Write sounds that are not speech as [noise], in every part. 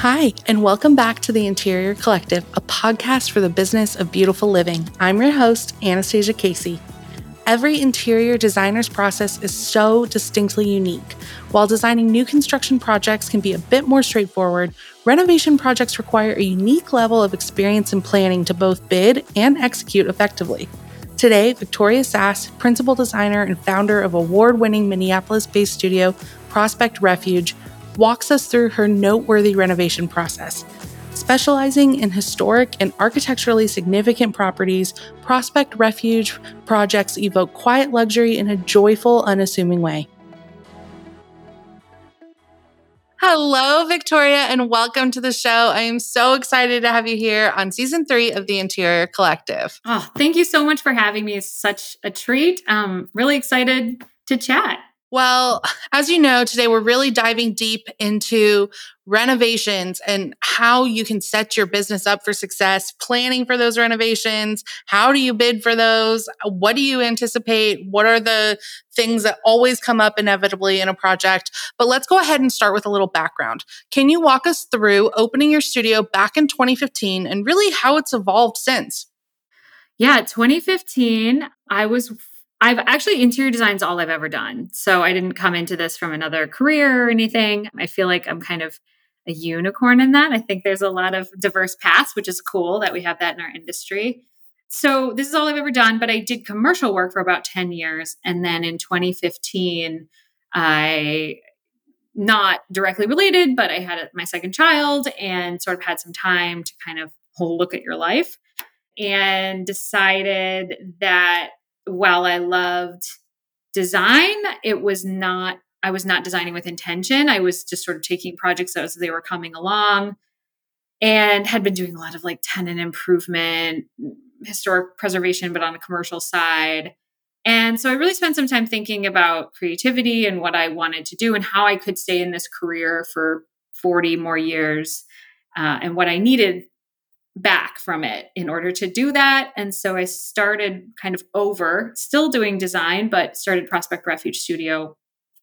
Hi, and welcome back to the Interior Collective, a podcast for the business of beautiful living. I'm your host, Anastasia Casey. Every interior designer's process is so distinctly unique. While designing new construction projects can be a bit more straightforward, renovation projects require a unique level of experience and planning to both bid and execute effectively. Today, Victoria Sass, principal designer and founder of award winning Minneapolis based studio Prospect Refuge, walks us through her noteworthy renovation process. Specializing in historic and architecturally significant properties, Prospect Refuge projects evoke quiet luxury in a joyful, unassuming way. Hello, Victoria, and welcome to the show. I am so excited to have you here on season three of the Interior Collective. Oh, thank you so much for having me. It's such a treat. I'm really excited to chat. Well, as you know, today we're really diving deep into renovations and how you can set your business up for success, planning for those renovations. How do you bid for those? What do you anticipate? What are the things that always come up inevitably in a project? But let's go ahead and start with a little background. Can you walk us through opening your studio back in 2015 and really how it's evolved since? Yeah, 2015, I was I've actually interior design's all I've ever done. So I didn't come into this from another career or anything. I feel like I'm kind of a unicorn in that. I think there's a lot of diverse paths, which is cool that we have that in our industry. So this is all I've ever done, but I did commercial work for about 10 years. And then in 2015, I not directly related, but I had my second child and sort of had some time to kind of look at your life and decided that while I loved design, it was not, I was not designing with intention. I was just sort of taking projects as they were coming along and had been doing a lot of like tenant improvement, historic preservation, but on a commercial side. And so I really spent some time thinking about creativity and what I wanted to do and how I could stay in this career for 40 more years uh, and what I needed back from it in order to do that. And so I started kind of over, still doing design, but started Prospect Refuge Studio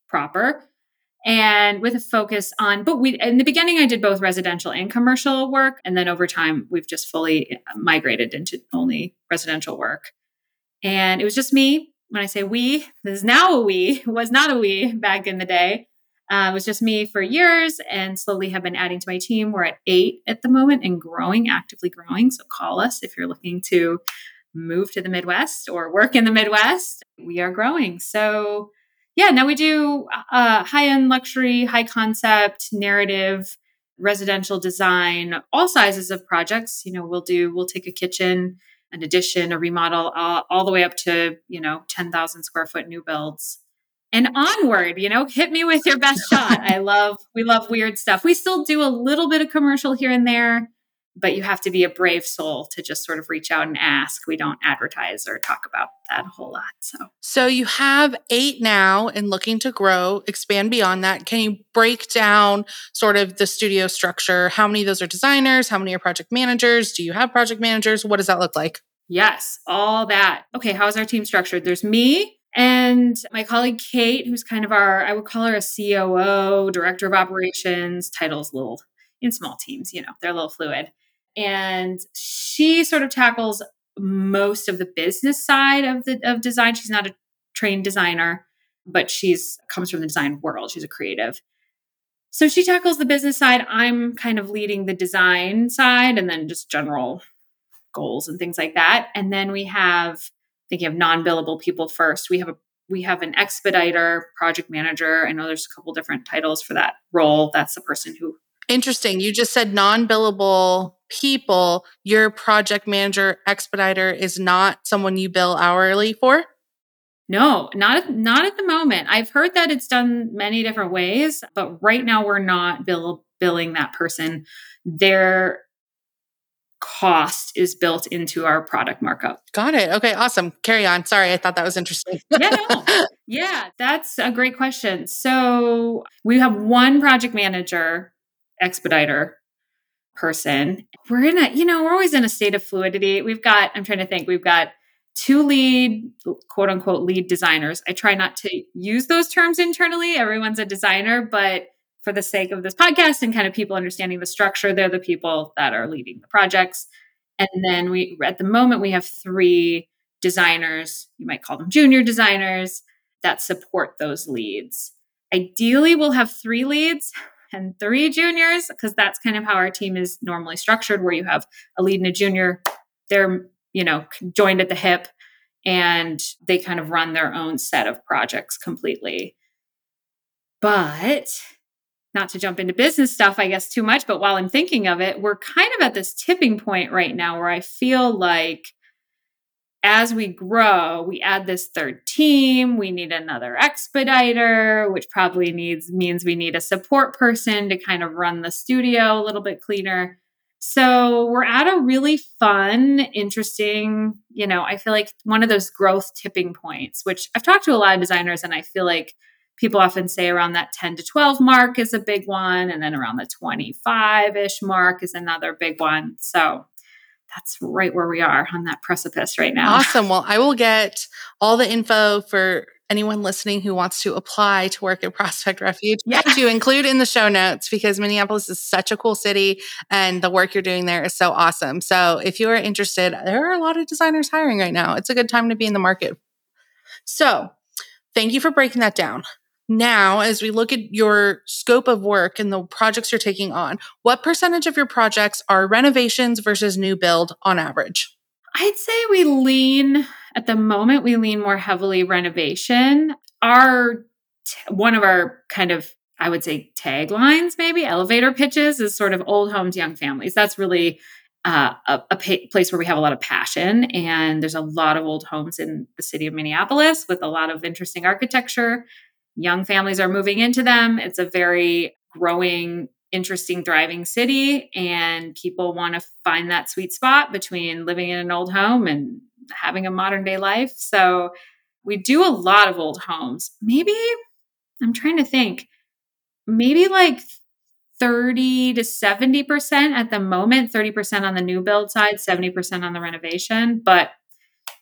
proper. And with a focus on, but we, in the beginning, I did both residential and commercial work. And then over time, we've just fully uh, migrated into only residential work. And it was just me. When I say we, this is now a we, [laughs] was not a we back in the day. Uh, it was just me for years and slowly have been adding to my team. We're at eight at the moment and growing, actively growing. So call us if you're looking to move to the Midwest or work in the Midwest. We are growing. So, yeah, now we do uh, high end luxury, high concept, narrative, residential design, all sizes of projects. You know, we'll do, we'll take a kitchen, an addition, a remodel, uh, all the way up to, you know, 10,000 square foot new builds and onward you know hit me with your best shot. I love we love weird stuff. We still do a little bit of commercial here and there but you have to be a brave soul to just sort of reach out and ask. We don't advertise or talk about that a whole lot so. So you have eight now and looking to grow expand beyond that. Can you break down sort of the studio structure? How many of those are designers? How many are project managers? Do you have project managers? What does that look like? Yes all that. Okay how's our team structured? There's me and my colleague Kate, who's kind of our, I would call her a COO, director of operations, titles little in small teams, you know, they're a little fluid. And she sort of tackles most of the business side of the of design. She's not a trained designer, but she's comes from the design world. She's a creative. So she tackles the business side. I'm kind of leading the design side and then just general goals and things like that. And then we have thinking of non-billable people first. We have a we have an expediter, project manager. I know there's a couple different titles for that role. That's the person who Interesting. You just said non-billable people. Your project manager, expediter is not someone you bill hourly for? No, not not at the moment. I've heard that it's done many different ways, but right now we're not bill, billing that person. They're cost is built into our product markup. Got it. Okay, awesome. Carry on. Sorry, I thought that was interesting. yeah, no. [laughs] yeah, that's a great question. So we have one project manager, expediter person. We're in a, you know, we're always in a state of fluidity. We've got, I'm trying to think, we've got two lead, quote unquote, lead designers. I try not to use those terms internally. Everyone's a designer, but for the sake of this podcast and kind of people understanding the structure, they're the people that are leading the projects. And then we, at the moment, we have three designers, you might call them junior designers, that support those leads. Ideally, we'll have three leads and three juniors because that's kind of how our team is normally structured, where you have a lead and a junior. They're, you know, joined at the hip and they kind of run their own set of projects completely. But not to jump into business stuff, I guess, too much, but while I'm thinking of it, we're kind of at this tipping point right now where I feel like as we grow, we add this third team, we need another expediter, which probably needs means we need a support person to kind of run the studio a little bit cleaner. So we're at a really fun, interesting, you know, I feel like one of those growth tipping points, which I've talked to a lot of designers and I feel like people often say around that 10 to 12 mark is a big one and then around the 25ish mark is another big one. So that's right where we are on that precipice right now. Awesome. Well, I will get all the info for anyone listening who wants to apply to work at Prospect Refuge yeah. to include in the show notes because Minneapolis is such a cool city and the work you're doing there is so awesome. So if you are interested, there are a lot of designers hiring right now. It's a good time to be in the market. So thank you for breaking that down. Now, as we look at your scope of work and the projects you're taking on, what percentage of your projects are renovations versus new build on average? I'd say we lean at the moment we lean more heavily renovation. Our one of our kind of I would say taglines, maybe elevator pitches, is sort of old homes, young families. That's really uh, a, place where we have a lot of passion, and there's a lot of old homes in the city of Minneapolis with a lot of interesting architecture young families are moving into them. It's a very growing, interesting, thriving city, and people want to find that sweet spot between living in an old home and having a modern day life. So we do a lot of old homes. Maybe I'm trying to think, maybe like 30 to 70% at the moment, 30% on the new build side, 70% on the renovation. But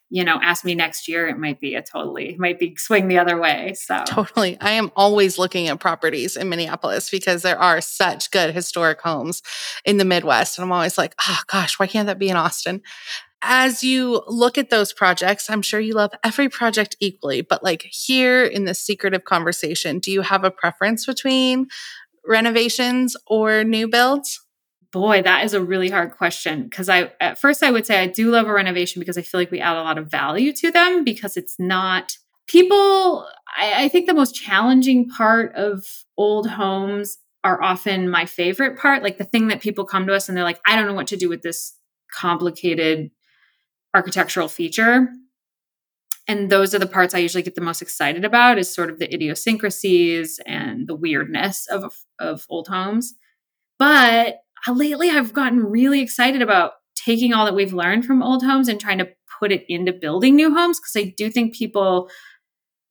you know, ask me next year, it might be a totally, it might be swing the other way. So, totally. I am always looking at properties in Minneapolis because there are such good historic homes in the Midwest. And I'm always like, oh gosh, why can't that be in Austin? As you look at those projects, I'm sure you love every project equally, but like here in the secretive conversation, do you have a preference between renovations or new builds? Boy, that is a really hard question because I at first I would say I do love a renovation because I feel like we add a lot of value to them because it's not people I, I think the most challenging part of old homes are often my favorite part. Like the thing that people come to us and they're like, I don't know what to do with this complicated architectural feature. And those are the parts I usually get the most excited about is sort of the idiosyncrasies and the weirdness of, of old homes. But Uh, lately I've gotten really excited about taking all that we've learned from old homes and trying to put it into building new homes because I do think people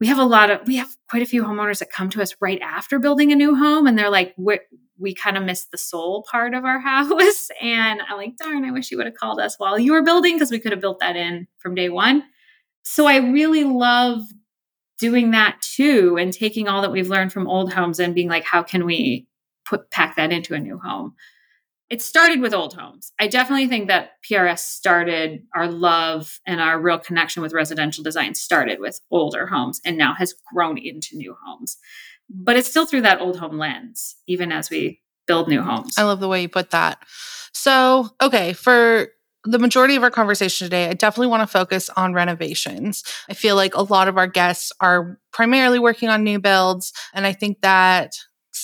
we have a lot of we have quite a few homeowners that come to us right after building a new home and they're like we we kind of missed the soul part of our [laughs] house and I'm like darn I wish you would have called us while you were building because we could have built that in from day 1. So I really love doing that too and taking all that we've learned from old homes and being like how can we put pack that into a new home it started with old homes. I definitely think that PRS started our love and our real connection with residential design started with older homes and now has grown into new homes. But it's still through that old home lens, even as we build new homes. I love the way you put that. So, okay, for the majority of our conversation today, I definitely want to focus on renovations. I feel like a lot of our guests are primarily working on new builds. And I think that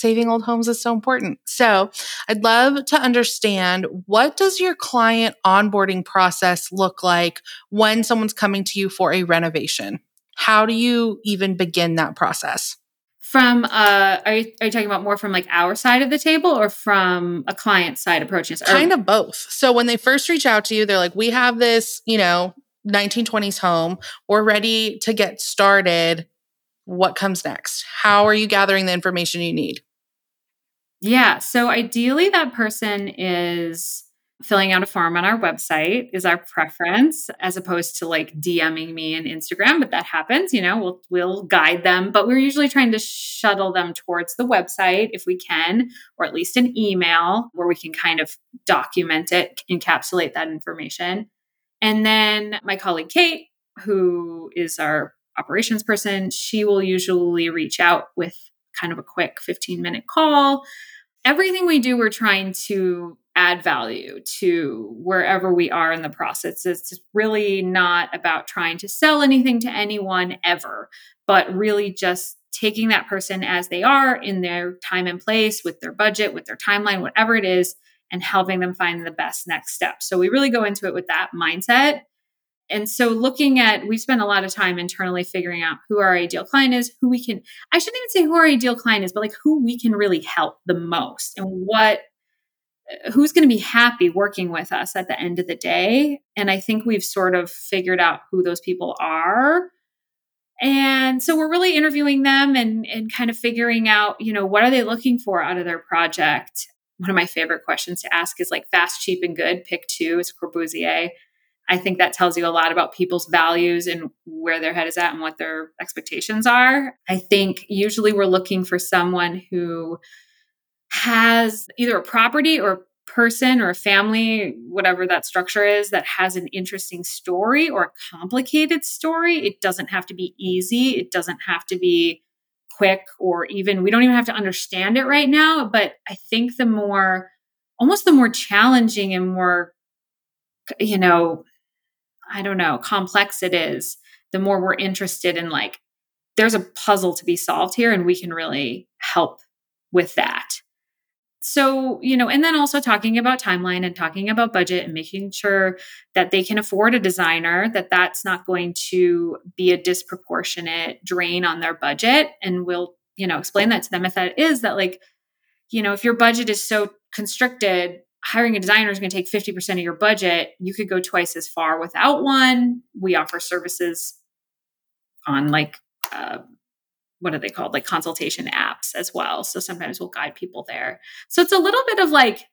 saving old homes is so important. So, I'd love to understand what does your client onboarding process look like when someone's coming to you for a renovation? How do you even begin that process? From uh are you, are you talking about more from like our side of the table or from a client side approaching us? Kind of both. So when they first reach out to you, they're like, "We have this, you know, 1920s home. We're ready to get started what comes next? How are you gathering the information you need? Yeah. So ideally, that person is filling out a form on our website is our preference as opposed to like DMing me in Instagram, but that happens, you know, we'll we'll guide them, but we're usually trying to shuttle them towards the website if we can or at least an email where we can kind of document it, encapsulate that information. And then my colleague Kate, who is our operations person, she will usually reach out with kind of a quick 15 minute call. Everything we do, we're trying to add value to wherever we are in the process. It's really not about trying to sell anything to anyone ever, but really just taking that person as they are in their time and place with their budget, with their timeline, whatever it is, and helping them find the best next step. So we really go into it with that mindset. And so looking at, we spend a lot of time internally figuring out who our ideal client is, who we can, I shouldn't even say who our ideal client is, but like who we can really help the most and what uh, who's going to be happy working with us at the end of the day. And I think we've sort of figured out who those people are. And so we're really interviewing them and, and kind of figuring out, you know, what are they looking for out of their project? One of my favorite questions to ask is like fast, cheap, and good. Pick two is Corbusier. I think that tells you a lot about people's values and where their head is at and what their expectations are. I think usually we're looking for someone who has either a property or a person or a family, whatever that structure is, that has an interesting story or a complicated story. It doesn't have to be easy. It doesn't have to be quick or even, we don't even have to understand it right now. But I think the more, almost the more challenging and more, you know, I don't know, complex it is, the more we're interested in like, there's a puzzle to be solved here and we can really help with that. So you know and then also talking about timeline and talking about budget and making sure that they can afford a designer that that's not going to be a disproportionate drain on their budget. And we'll you know explain that to them if that is that like you know if your budget is so constricted hiring a designer is going to take 50% of your budget. You could go twice as far without one. We offer services on like uh, what are they called? Like consultation apps as well. So sometimes we'll guide people there. So it's a little bit of like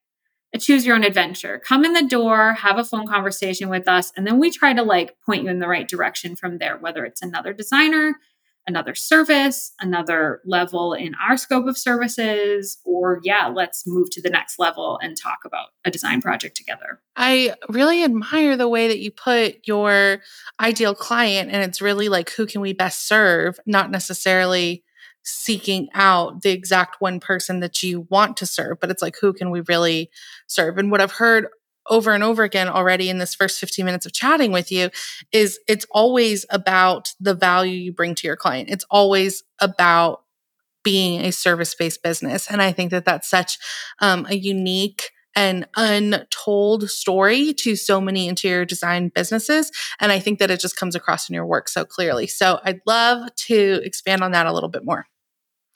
a choose your own adventure. Come in the door have a phone conversation with us and then we try to like point you in the right direction from there whether it's another designer another service, another level in our scope of services, or yeah, let's move to the next level and talk about a design project together. I really admire the way that you put your ideal client, and it's really like who can we best serve, not necessarily seeking out the exact one person that you want to serve, but it's like who can we really serve? And what I've heard over and over again already in this first 15 minutes of chatting with you is it's always about the value you bring to your client. It's always about being a service based business. And I think that that's such um, a unique and untold story to so many interior design businesses. And I think that it just comes across in your work so clearly. So I'd love to expand on that a little bit more.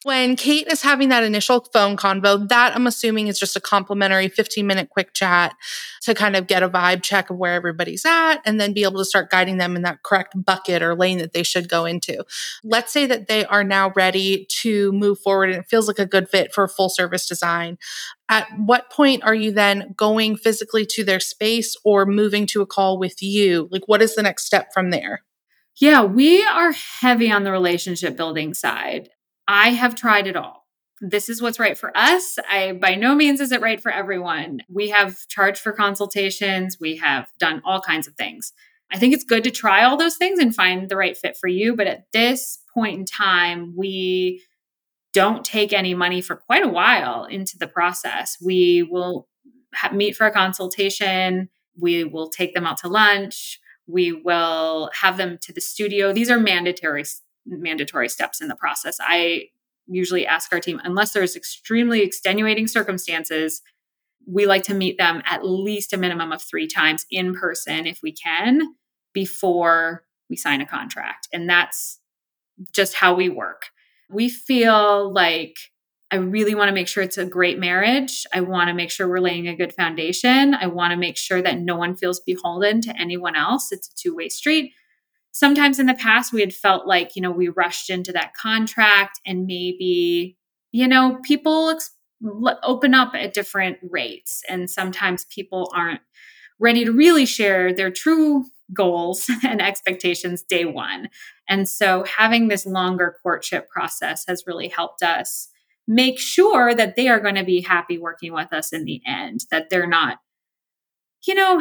When Kate is having that initial phone convo, that I'm assuming is just a complimentary 15 minute quick chat to kind of get a vibe check of where everybody's at and then be able to start guiding them in that correct bucket or lane that they should go into. Let's say that they are now ready to move forward and it feels like a good fit for full service design. At what point are you then going physically to their space or moving to a call with you? Like, what is the next step from there? Yeah, we are heavy on the relationship building side. I have tried it all. This is what's right for us. I by no means is it right for everyone. We have charged for consultations, we have done all kinds of things. I think it's good to try all those things and find the right fit for you, but at this point in time, we don't take any money for quite a while into the process. We will ha- meet for a consultation, we will take them out to lunch, we will have them to the studio. These are mandatory mandatory steps in the process. I usually ask our team, unless there's extremely extenuating circumstances, we like to meet them at least a minimum of three times in person if we can before we sign a contract. And that's just how we work. We feel like I really want to make sure it's a great marriage. I want to make sure we're laying a good foundation. I want to make sure that no one feels beholden to anyone else. It's a two way street sometimes in the past we had felt like you know we rushed into that contract and maybe you know people ex- open up at different rates. And sometimes people aren't ready to really share their true goals [laughs] and expectations day one. And so having this longer courtship process has really helped us make sure that they are going to be happy working with us in the end, that they're not you know,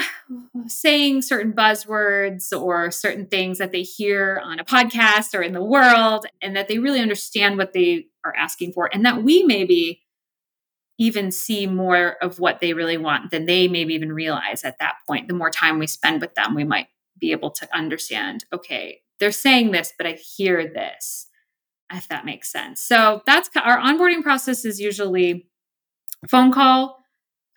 saying certain buzzwords or certain things that they hear on a podcast or in the world, and that they really understand what they are asking for, and that we maybe even see more of what they really want than they maybe even realize at that point. The more time we spend with them, we might be able to understand okay, they're saying this, but I hear this, if that makes sense. So that's our onboarding process is usually phone call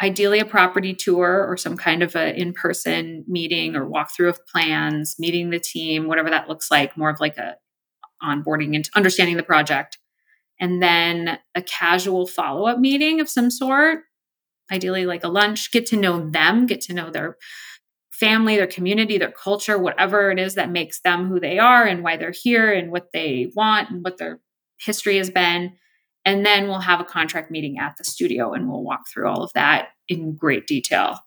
ideally a property tour or some kind of an in-person meeting or walkthrough of plans meeting the team whatever that looks like more of like a onboarding and understanding the project. And then a casual follow-up meeting of some sort ideally like a lunch get to know them get to know their family their community their culture whatever it is that makes them who they are and why they're here and what they want and what their history has been and then we'll have a contract meeting at the studio and we'll walk through all of that in great detail.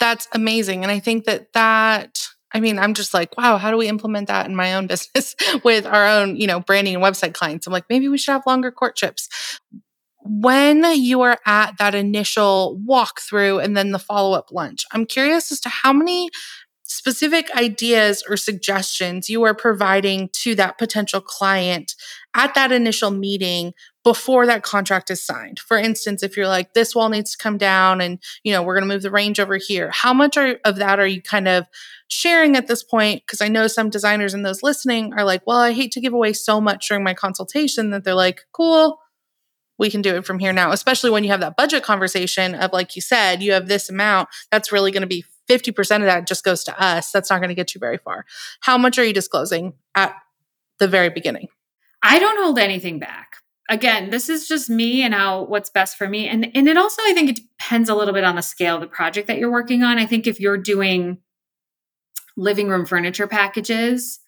That's amazing. And I think that that, I mean, I'm just like, wow, how do we implement that in my own [laughs] business with our own, you know, branding and website clients? I'm like, maybe we should have longer courtships. When you are at that initial walkthrough and then the follow up lunch, I'm curious as to how many specific ideas or suggestions you are providing to that potential client at that initial meeting before that contract is signed. For instance, if you're like, this wall needs to come down and, you know, we're going to move the range over here, how much are, of that are you kind of sharing at this point? Because I know some designers and those listening are like, well, I hate to give away so much during my consultation that they're like, cool, we can do it from here now, especially when you have that budget conversation of, like you said, you have this amount that's really going to be 50% of that just goes to us. That's not going to get you very far. How much are you disclosing at the very beginning? I don't hold anything back. Again, this is just me and how what's best for me. And and it also I think it depends a little bit on the scale of the project that you're working on. I think if you're doing living room furniture packages,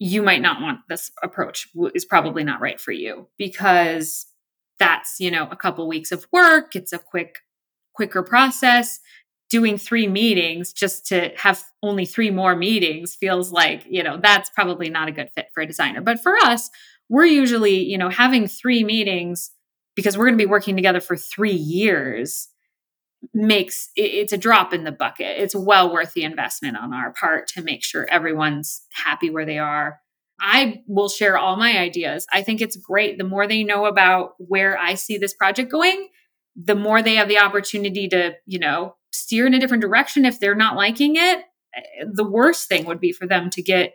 you might not want this approach is probably not right for you because that's, you know, a couple weeks of work, it's a quick quicker process doing three meetings just to have only three more meetings feels like, you know, that's probably not a good fit for a designer. But for us, we're usually, you know, having three meetings because we're going to be working together for three years makes it's a drop in the bucket. It's well worth the investment on our part to make sure everyone's happy where they are. I will share all my ideas. I think it's great. The more they know about where I see this project going, the more they have the opportunity to, you know, steer in a different direction if they're not liking it. Eh, the worst thing would be for them to get,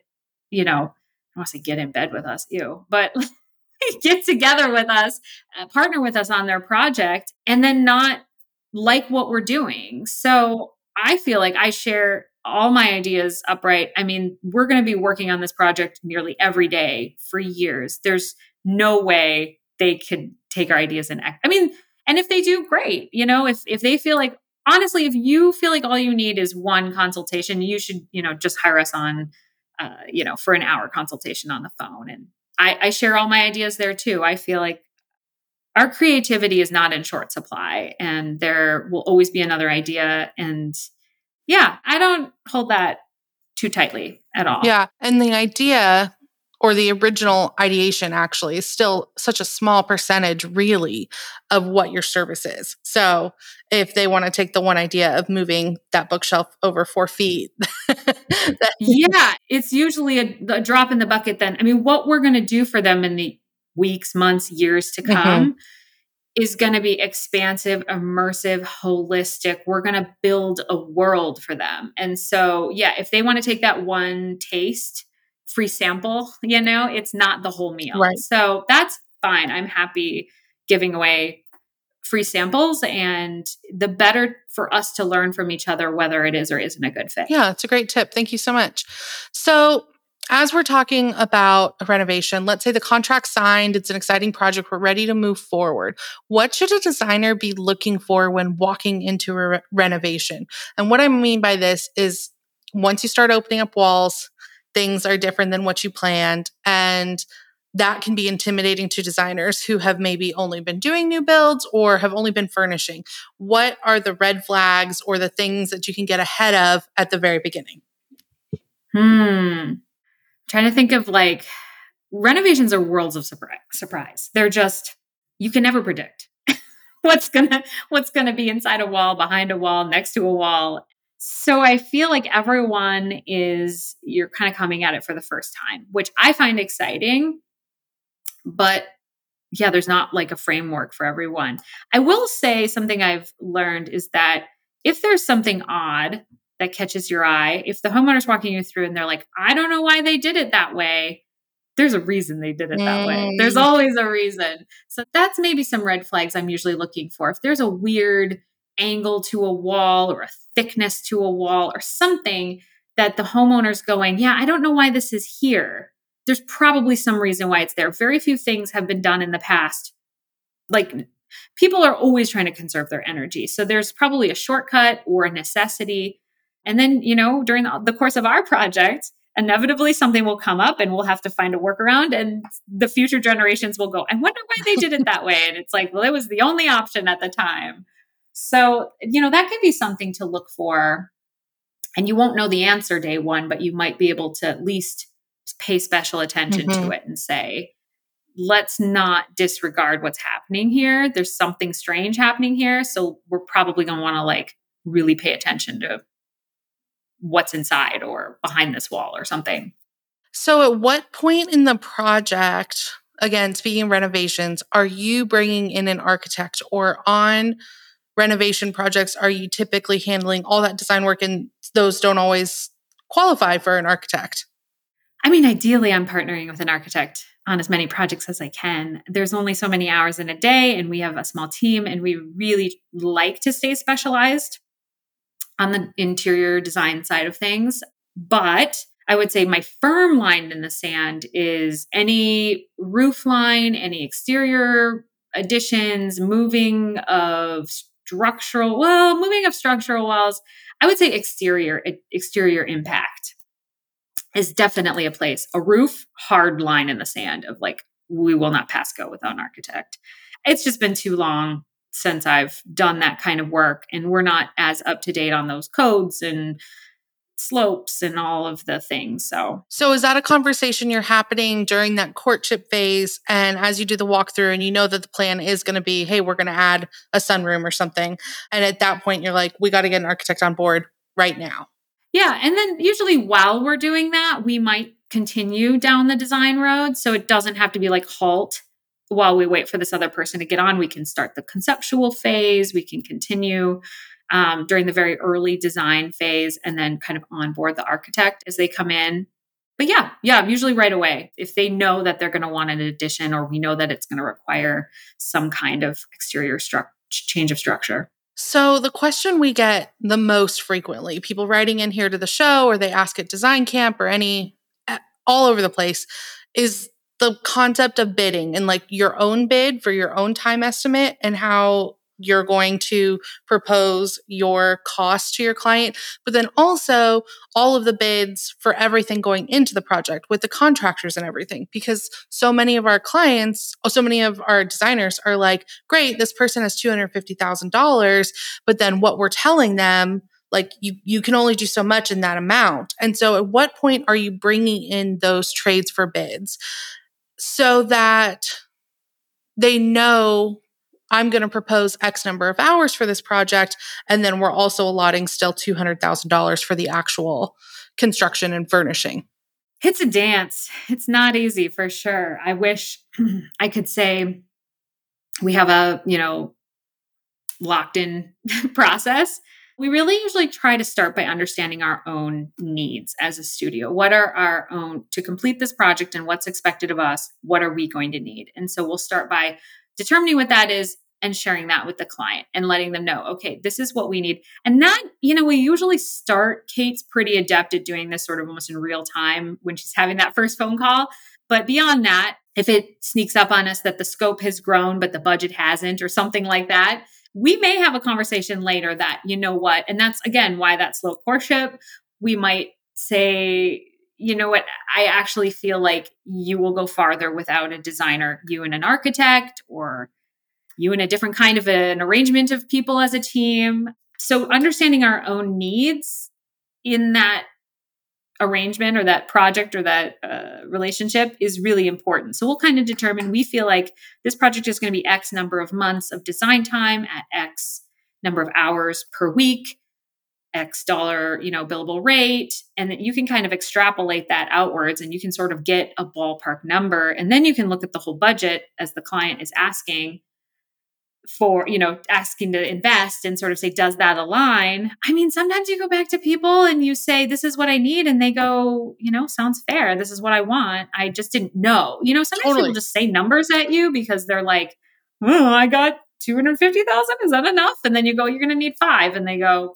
you know, I want to say get in bed with us, ew, but [laughs] get together with us, uh, partner with us on their project, and then not like what we're doing. So I feel like I share all my ideas upright. I mean, we're going to be working on this project nearly every day for years. There's no way they could take our ideas and act. I mean, and if they do, great. You know, if if they feel like honestly, if you feel like all you need is one consultation, you should, you know, just hire us on, uh, you know, for an hour consultation on the phone. And I, I share all my ideas there too. I feel like our creativity is not in short supply and there will always be another idea. And yeah, I don't hold that too tightly at all. Yeah. And the idea or the original ideation actually is still such a small percentage really of what your service is so if they want to take the one idea of moving that bookshelf over four feet [laughs] [laughs] yeah it's usually a, a, drop in the bucket then i mean what we're going to do for them in the weeks months years to mm-hmm. come mm-hmm. is going to be expansive immersive holistic we're going to build a world for them and so yeah if they want to take that one taste free sample, you know, it's not the whole meal. Right. So that's fine. I'm happy giving away free samples and the better for us to learn from each other whether it is or isn't a good fit. Yeah, it's a great tip. Thank you so much. So, as we're talking about a renovation, let's say the contract signed, it's an exciting project, we're ready to move forward. What should a designer be looking for when walking into a re- renovation? And what I mean by this is once you start opening up walls, things are different than what you planned and that can be intimidating to designers who have maybe only been doing new builds or have only been furnishing. What are the red flags or the things that you can get ahead of at the very beginning? Hmm. trying to think of like renovations are worlds of surprise. They're just you can never predict [laughs] what's gonna what's gonna be inside a wall, behind a wall, next to a wall. So I feel like everyone is you're kind of coming at it for the first time, which I find exciting. But yeah, there's not like a framework for everyone. I will say something I've learned is that if there's something odd that catches your eye, if the homeowner's walking you through and they're like, I don't know why they did it that way, there's a reason they did it that way. There's always a reason. So that's maybe some red flags I'm usually looking for. If there's a weird angle to a wall or a thickness to a wall or something that the homeowner's going, yeah, I don't know why this is here. There's probably some reason why it's there. Very few things have been done in the past. Like people are always trying to conserve their energy. So there's probably a shortcut or a necessity. And then, you know, during the course of our project, inevitably something will come up and we'll have to find a workaround and the future generations will go, I wonder why they did it that way. And it's like, well, it was the only option at the time. So, you know, that can be something to look for. And you won't know the answer day one, but you might be able to at least pay special attention mm-hmm. to it and say, let's not disregard what's happening here. There's something strange happening here. So we're probably going to want to like really pay attention to what's inside or behind this wall or something. So, at what point in the project, again, speaking renovations, are you bringing in an architect or on renovation projects, are you typically handling all that design work and those don't always qualify for an architect? I mean, ideally, I'm partnering with an architect on as many projects as I can. There's only so many hours in a day, and we have a small team, and we really like to stay specialized on the interior design side of things. But I would say my firm line in the sand is any roof line, any exterior additions, moving of structural, well, moving of structural walls, I would say exterior exterior impact is definitely a place. A roof, hard line in the sand of like we will not pass go without an architect. It's just been too long since I've done that kind of work and we're not as up to date on those codes and slopes and all of the things. So, so is that a conversation you're happening during that courtship phase? And as you do the walkthrough, and you know that the plan is going to be, hey, we're going to add a sunroom or something. And at that point, you're like, we got to get an architect on board right now. Yeah. And then usually while we're doing that, we might continue down the design road. So it doesn't have to be like halt while we wait for this other person to get on. We can start the conceptual phase, we can continue um, during the very early design phase and then kind of onboard the architect as they come in. But yeah, yeah, usually right away. If they know that they're going to want an addition or we know that it's going to require some kind of exterior stru- change of structure. So, the question we get the most frequently, people writing in here to the show or they ask at design camp or any all over the place, is the concept of bidding and like your own bid for your own time estimate and how you're going to propose your cost to your client, but then also all of the bids for everything going into the project with the contractors and everything. Because so many of our clients, oh, so many of our designers are like, great, this person has $250,000. But then what we're telling them, like you, you can only do so much in that amount. And so at what point are you bringing in those trades for bids so that they know I'm going to propose X number of hours for this project. And then we're also allotting still $200,000 for the actual construction and furnishing. It's a dance. It's not easy for sure. I wish [clears throat] I could say we have a, you know, locked in [laughs] process. We really usually try to start by understanding our own needs as a studio. What are our own to complete this project and what's expected of us? What are we going to need? And so we'll start by determining what that is and sharing that with the client and letting them know, okay, this is what we need. And that, you know, we usually start, Kate's pretty adept at doing this sort of almost in real time when she's having that first phone call. But beyond that, if it sneaks up on us that the scope has grown, but the budget hasn't, or something like that, we may have a conversation later that, you know what, and that's again why that slow courtship, we might say, you know what, I actually feel like you will go farther without a designer, you and an architect, or you and a different kind of an arrangement of people as a team. So, understanding our own needs in that arrangement or that project or that uh, relationship is really important. So we'll kind of determine we feel like this project is going to be X number of months of design time at X number of hours per week, X dollar, you know, billable rate. And that you can kind of extrapolate that outwards and you can sort of get a ballpark number. And then you can look at the whole budget as the client is asking for you know asking to invest and sort of say does that align? I mean sometimes you go back to people and you say this is what i need and they go you know sounds fair. This is what i want. I just didn't know. You know sometimes totally. people just say numbers at you because they're like oh i got 250000 is that enough? And then you go you're going to need five. And they go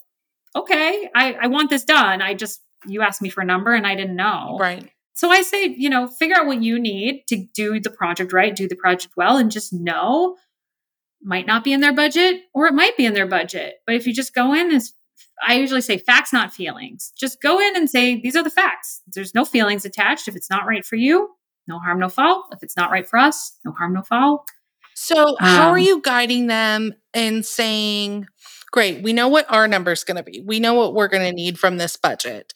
okay. I, I want this done. I just you asked me for a number and i didn't know. Right. So I say, you know, figure out what you need to do the project right, do the project well, and just know might not be in their budget or it might be in their budget. But if you just go in as I usually say facts, not feelings. Just go in and say, these are the facts. There's no feelings attached. If it's not right for you, no harm, no foul. If it's not right for us, no harm, no foul. So, how um, are you guiding them and saying, great, we know what our number is going to be, we know what we're going to need from this budget,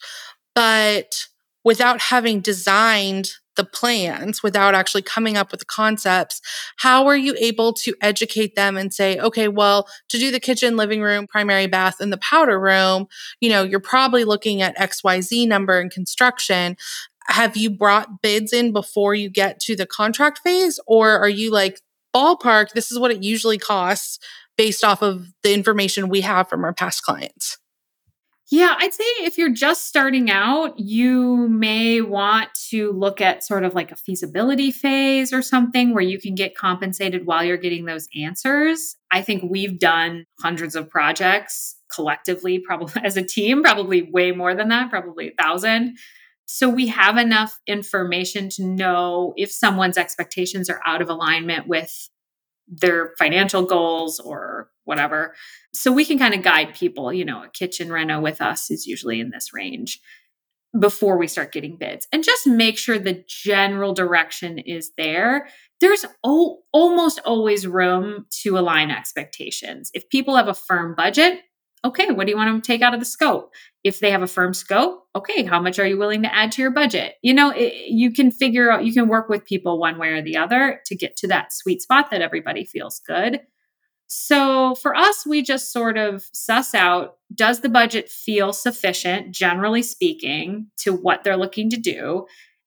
but without having designed the plans without actually coming up with the concepts how are you able to educate them and say okay well to do the kitchen living room primary bath and the powder room you know you're probably looking at xyz number in construction have you brought bids in before you get to the contract phase? Or are you like ballpark this is what it usually costs based off of the information we have from our past clients yeah, I'd say if you're just starting out, you may want to look at sort of like a feasibility phase or something where you can get compensated while you're getting those answers. I think we've done hundreds of projects collectively, probably [laughs] as a team, probably way more than that, probably a thousand. So we have enough information to know if someone's expectations are out of alignment with their financial goals or whatever. So we can kind of guide people, you know, a kitchen reno with us is usually in this range before we start getting bids and just make sure the general direction is there. There's o- almost always room to align expectations. If people have a firm budget, okay, what do you want to take out of the scope? If they have a firm scope, okay, how much are you willing to add to your budget? You know, it, you can figure out, you can work with people one way or the other to get to that sweet spot that everybody feels good. So for us, we just sort of suss out does the budget feel sufficient, generally speaking, to what they're looking to do?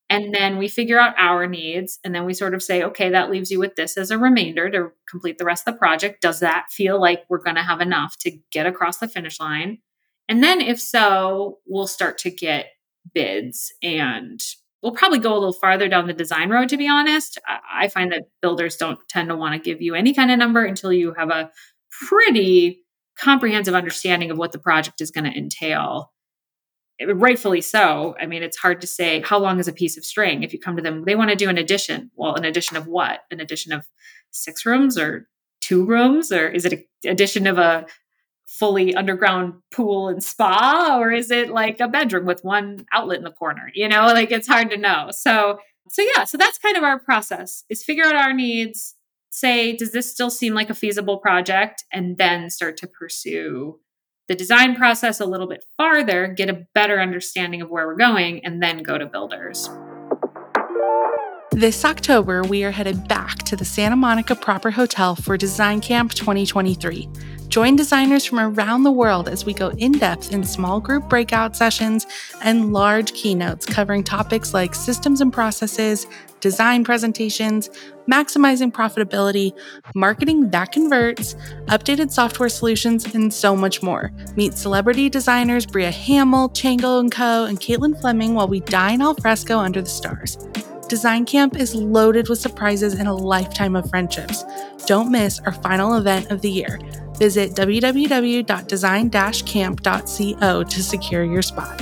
And then we figure out our needs. And then we sort of say, okay, that leaves you with this as a remainder to complete the rest of the project. Does that feel like we're going to have enough to get across the finish line? And then if so, we'll start to get bids and we'll probably go a little farther down the design road, to be honest. I find that builders don't tend to want to give you any kind of number until you have a pretty comprehensive understanding of what the project is going to entail eh, rightfully so. I mean, it's hard to say how long is a piece of string. If you come to them, they want to do an addition. Well, an addition of what? An addition of six rooms or two rooms? Or is it an addition of a fully underground pool and spa? Or is it like a bedroom with one outlet in the corner? You know, like it's hard to know. So, so yeah, so that's kind of our process is figure out our needs, say, does this still seem like a feasible project? And then start to pursue the design process a little bit farther, get a better understanding of where we're going, and then go to builders. This October, we are headed back to the Santa Monica Proper Hotel for Design Camp 2023. Join designers from around the world as we go in depth in small group breakout sessions and large keynotes covering topics like systems and processes, design presentations, maximizing profitability, marketing that converts, updated software solutions, and so much more. Meet celebrity designers Bria Hammel, Chango & Co., and Caitlin Flemming while we dine al fresco under the stars. Design Camp is loaded with surprises and a lifetime of friendships. Don't miss our final event of the year. Visit www.design-camp.co to secure your spot.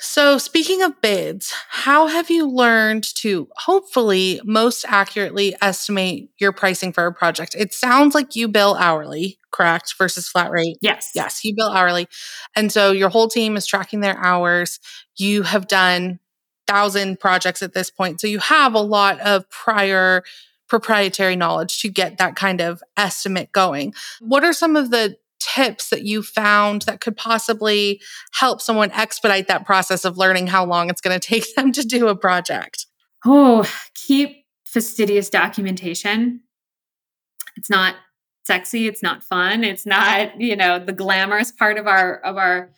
So, speaking of bids, how have you learned to hopefully most accurately estimate your pricing for a project? It sounds like you bill hourly, correct, versus flat rate. Yes. Yes, you bill hourly. And so your whole team is tracking their hours. You have done thousand projects at this point. So you have a lot of prior proprietary knowledge to get that kind of estimate going. What are some of the tips that you found that could possibly help someone expedite that process of learning how long it's going [laughs] to take them to do a project? Oh, keep fastidious documentation. It's not sexy, it's not fun, it's not, you know, the glamorous part of our of our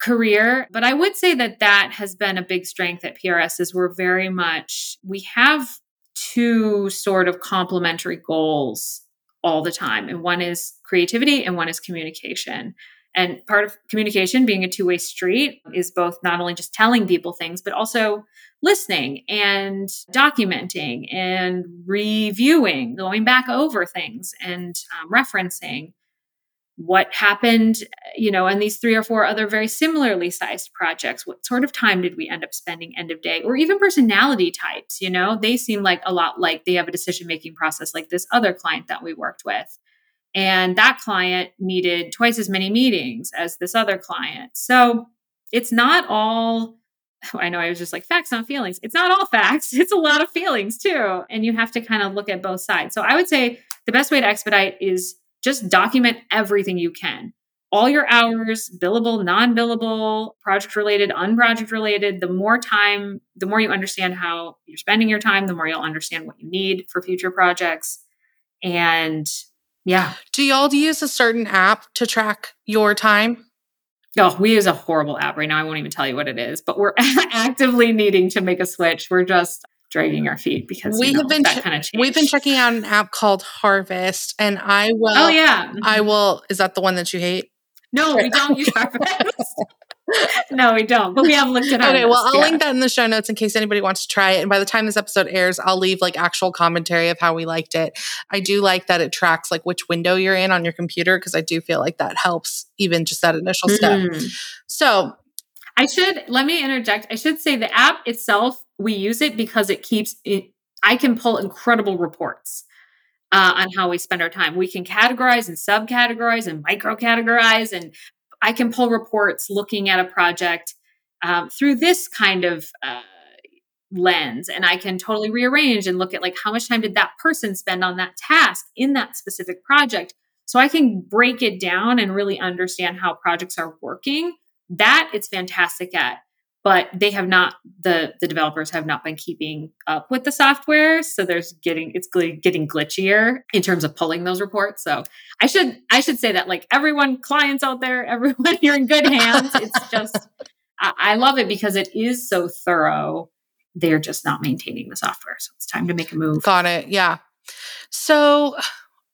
career, but I would say that that has been a big strength at PRS is we're very much we have two sort of complementary goals all the time. And one is creativity and one is communication. And part of communication being a two way street is both not only just telling people things, but also listening and documenting and reviewing, going back over things and um, referencing what happened, you know, and these three or four other very similarly sized projects. What sort of time did we end up spending end of day? Or even personality types, you know, they seem like a lot like they have a decision making process like this other client that we worked with. And that client needed twice as many meetings as this other client. So it's not all [laughs] I know I was just like facts, not feelings. It's not all facts. [laughs] It's a lot of feelings too. And you have to kind of look at both sides. So I would say the best way to expedite is just document everything you can. All your hours, billable, non billable, project related, unproject related. The more time, the more you understand how you're spending your time, the more you'll understand what you need for future projects. And yeah. Do y'all use a certain app to track your time? Oh, we use a horrible app right now. I won't even tell you what it is, but we're [laughs] actively needing to make a switch. We're just dragging our feet because we you know, have been that kind of change. We've been checking out an app called Harvest, and I will. Oh yeah, I will. Is that the one that you hate? No, we don't [laughs] use Harvest. [laughs] no, we don't. But we have looked at. Okay, well, I'll yeah. link that in the show notes in case anybody wants to try it. And by the time this episode airs, I'll leave like actual commentary of how we liked it. I do like that it tracks like which window you're in on your computer because I do feel like that helps even just that initial step. Mm. So I should let me interject. I should say the app itself, we use it because it keeps it. I can pull incredible reports uh, on how we spend our time. We can categorize and subcategorize and micro categorize, and I can pull reports looking at a project um, through this kind of uh, lens, and I can totally rearrange and look at like how much time did that person spend on that task in that specific project. So I can break it down and really understand how projects are working that it's fantastic at but they have not the the developers have not been keeping up with the software. So there's getting it's getting glitchier in terms of pulling those reports. So i should i should say that like everyone clients out there [laughs] everyone you're in good hands. It's just I, I love it because it is so thorough. They're just not maintaining the software. So it's time to make a move. Got it. Yeah. So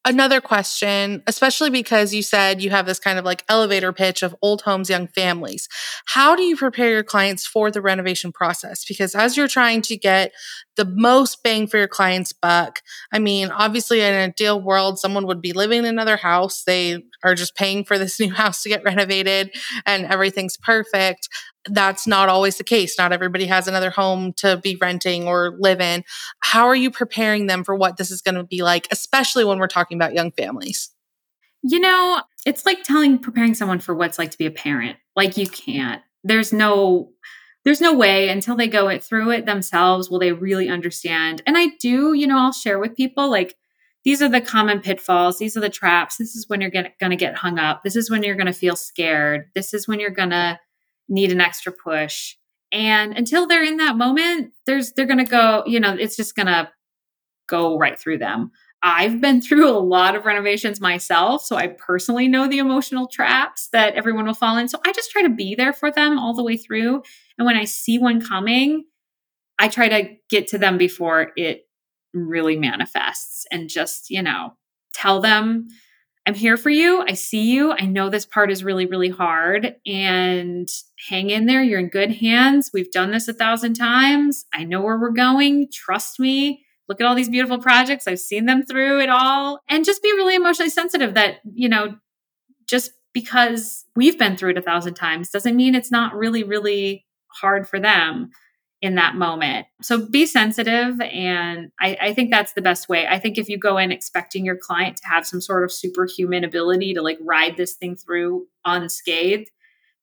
Another question, especially because you said you have this kind of like elevator pitch of old homes, young families. How do you prepare your clients for the renovation process? Because as you're trying to get the most bang for your client's buck, I mean, obviously in an ideal world, someone would be living in another house. They are just paying for this [laughs] new house to get renovated and everything's perfect that's not always the case. Not everybody has another home to be renting or live in. How are you preparing them for what this is going to be like, especially when we're talking about young families? You know, it's like telling preparing someone for what's like to be a parent. Like you can't. There's no there's no way until they go it through it themselves will they really understand. And I do, you know, I'll share with people like these are the common pitfalls. These are the traps. This is when you're going to get hung up. This is when you're going to feel scared. This is when you're going to need an extra push. And until they're in that moment, there's they're going to go, you know, it's just going to go right through them. I've been through a lot of renovations myself, so I personally know the emotional traps that everyone will fall in. So I just try to be there for them all the way through. And when I see one coming, I try to get to them before it really manifests and just, you know, tell them I'm here for you. I see you. I know this part is really, really hard and hang in there. You're in good hands. We've done this a thousand times. I know where we're going. Trust me. Look at all these beautiful projects. I've seen them through it all. And just be really emotionally sensitive that, you know, just because we've been through it a thousand times doesn't mean it's not really, really hard for them in that moment. So be sensitive. And I, I, think that's the best way. I think if you go in expecting your client to have some sort of superhuman ability to like ride this thing through unscathed,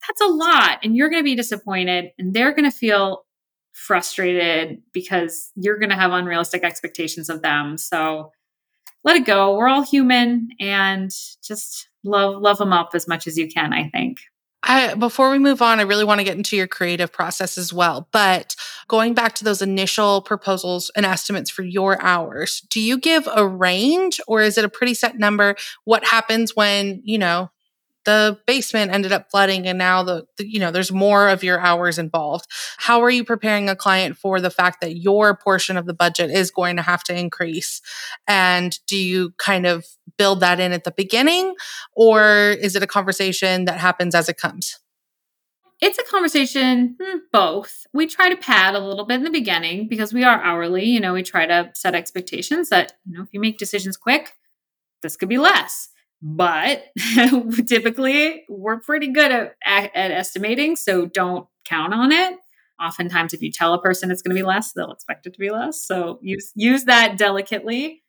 that's a lot. And you're going to be disappointed and they're going to feel frustrated because you're going to have unrealistic expectations of them. So let it go. We're all human and just love love them up as much as you can, I think. I, before we move on, I really want to get into your creative process as well. But going back to those initial proposals and estimates for your hours, do you give a range or is it a pretty set number? What happens when, you know, the basement ended up flooding and now the, the, you know there's more of your hours involved. How are you preparing a client for the fact that your portion of the budget is going to have to increase? And do you kind of build that in at the beginning or is it a conversation that happens as it comes? It's a conversation hmm, both. We try to pad a little bit in the beginning because we are hourly you know we try to set expectations that you know if you make decisions quick this could be less but [laughs] typically we're pretty good at, at, at, estimating so don't count on it. Oftentimes if you tell a person it's going to be less they'll expect it to be less so use use that delicately.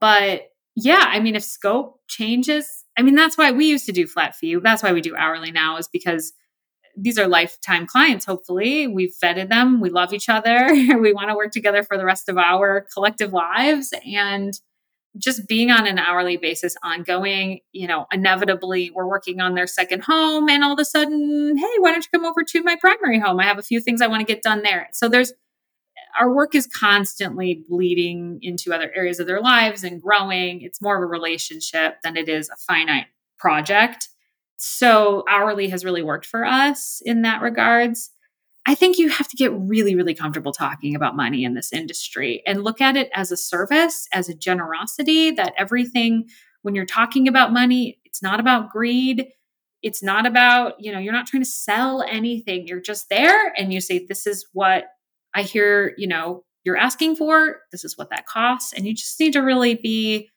But yeah i mean if scope changes i mean that's why we used to do flat fee. That's why we do hourly now is because these are lifetime clients. Hopefully we've vetted them we love each other [laughs] we want to work together for the rest of our collective lives and just being on an hourly basis ongoing, you know, inevitably we're working on their second home and all of a sudden, hey, why don't you come over to my primary home? I have a few things I want to get done there. So there's our work is constantly bleeding into other areas of their lives and growing. It's more of a relationship than it is a finite project. So hourly has really worked for us in that regards. I think you have to get really, really comfortable talking about money in this industry and look at it as a service, as a generosity, that everything, when you're talking about money, it's not about greed. It's not about, you know, you're not trying to sell anything. You're just there and you say, this is what I hear, you know, you're asking for. This is what that costs. And you just need to really be,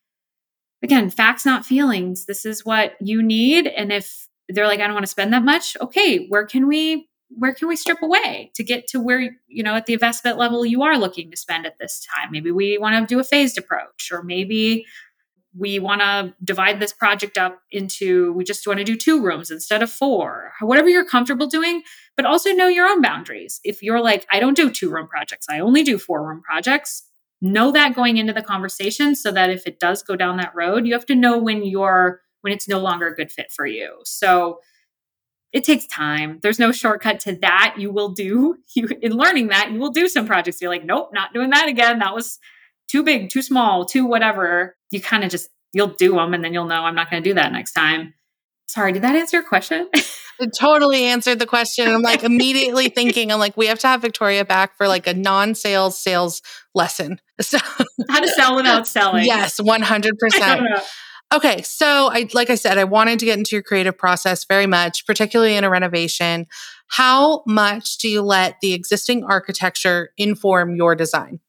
again, facts, not feelings. This is what you need. And if they're like, I don't want to spend that much, okay, where can we where can we strip away to get to where you know at the investment level you are looking to spend at this time? Maybe we want to do a phased approach or maybe we want to divide this project up into we just want to do two rooms instead of four. Whatever you're comfortable doing but also know your own boundaries. If you're like i don't do two room projects i only do four room projects know that going into the conversation so that if it does go down that road you have to know when you're when it's no longer a good fit for you. So it takes time. There's no shortcut to that. You will do [laughs] you in learning that you will do some projects. You're like, nope, not doing that again. That was too big, too small, too whatever. You kind of just you'll do them, and then you'll know I'm not going to do that next time. Sorry, did that answer your question? [laughs] it totally answered the question. I'm like immediately [laughs] thinking, I'm like, we have to have Victoria back for like a non-sales sales lesson. So how to sell without selling. Yes, 100%. Okay, so I like I said, I wanted to get into your creative process very much, particularly in a renovation. How much do you let the existing architecture inform your design?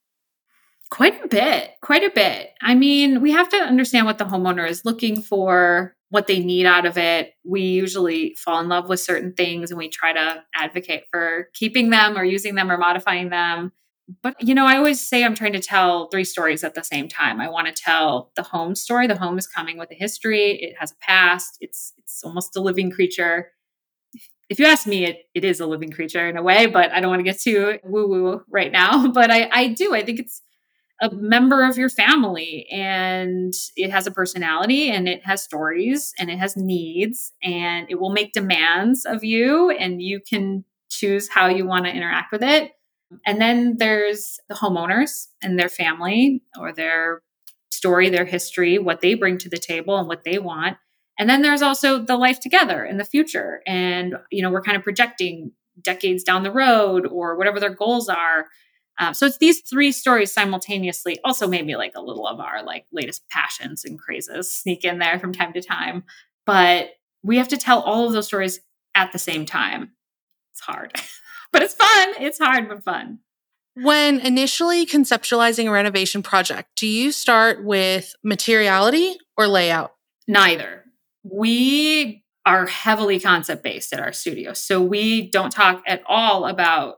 Quite a bit, quite a bit. I mean, we have to understand what the homeowner is looking for, what they need out of it. We usually fall in love with certain things and we try to advocate for keeping them or using them or modifying them but you know i always say i'm trying to tell three stories at the same time. I want to tell the home story. The home is coming with a history. It has a past. It's it's almost a living creature. If you ask me it, it is a living creature in a way but i don't want to get too woo woo right now. [laughs] But i i do. I think it's a member of your family and it has a personality and it has stories and it has needs and it will make demands of you and you can choose how you want to interact with it and then there's the homeowners and their family or their story, their history, what they bring to the table and what they want. And then there's also the life together in the future. And, you know, we're kind of projecting decades down the road or whatever their goals are. Uh, so it's these three stories simultaneously. Also, maybe like a little of our like latest passions and crazes sneak in there from time to time. But we have to tell all of those stories at the same time. It's hard. [laughs] but it's fun. It's hard, but fun. When initially conceptualizing a renovation project, do you start with materiality or layout? Neither. We are heavily concept based at our studio. So we don't talk at all about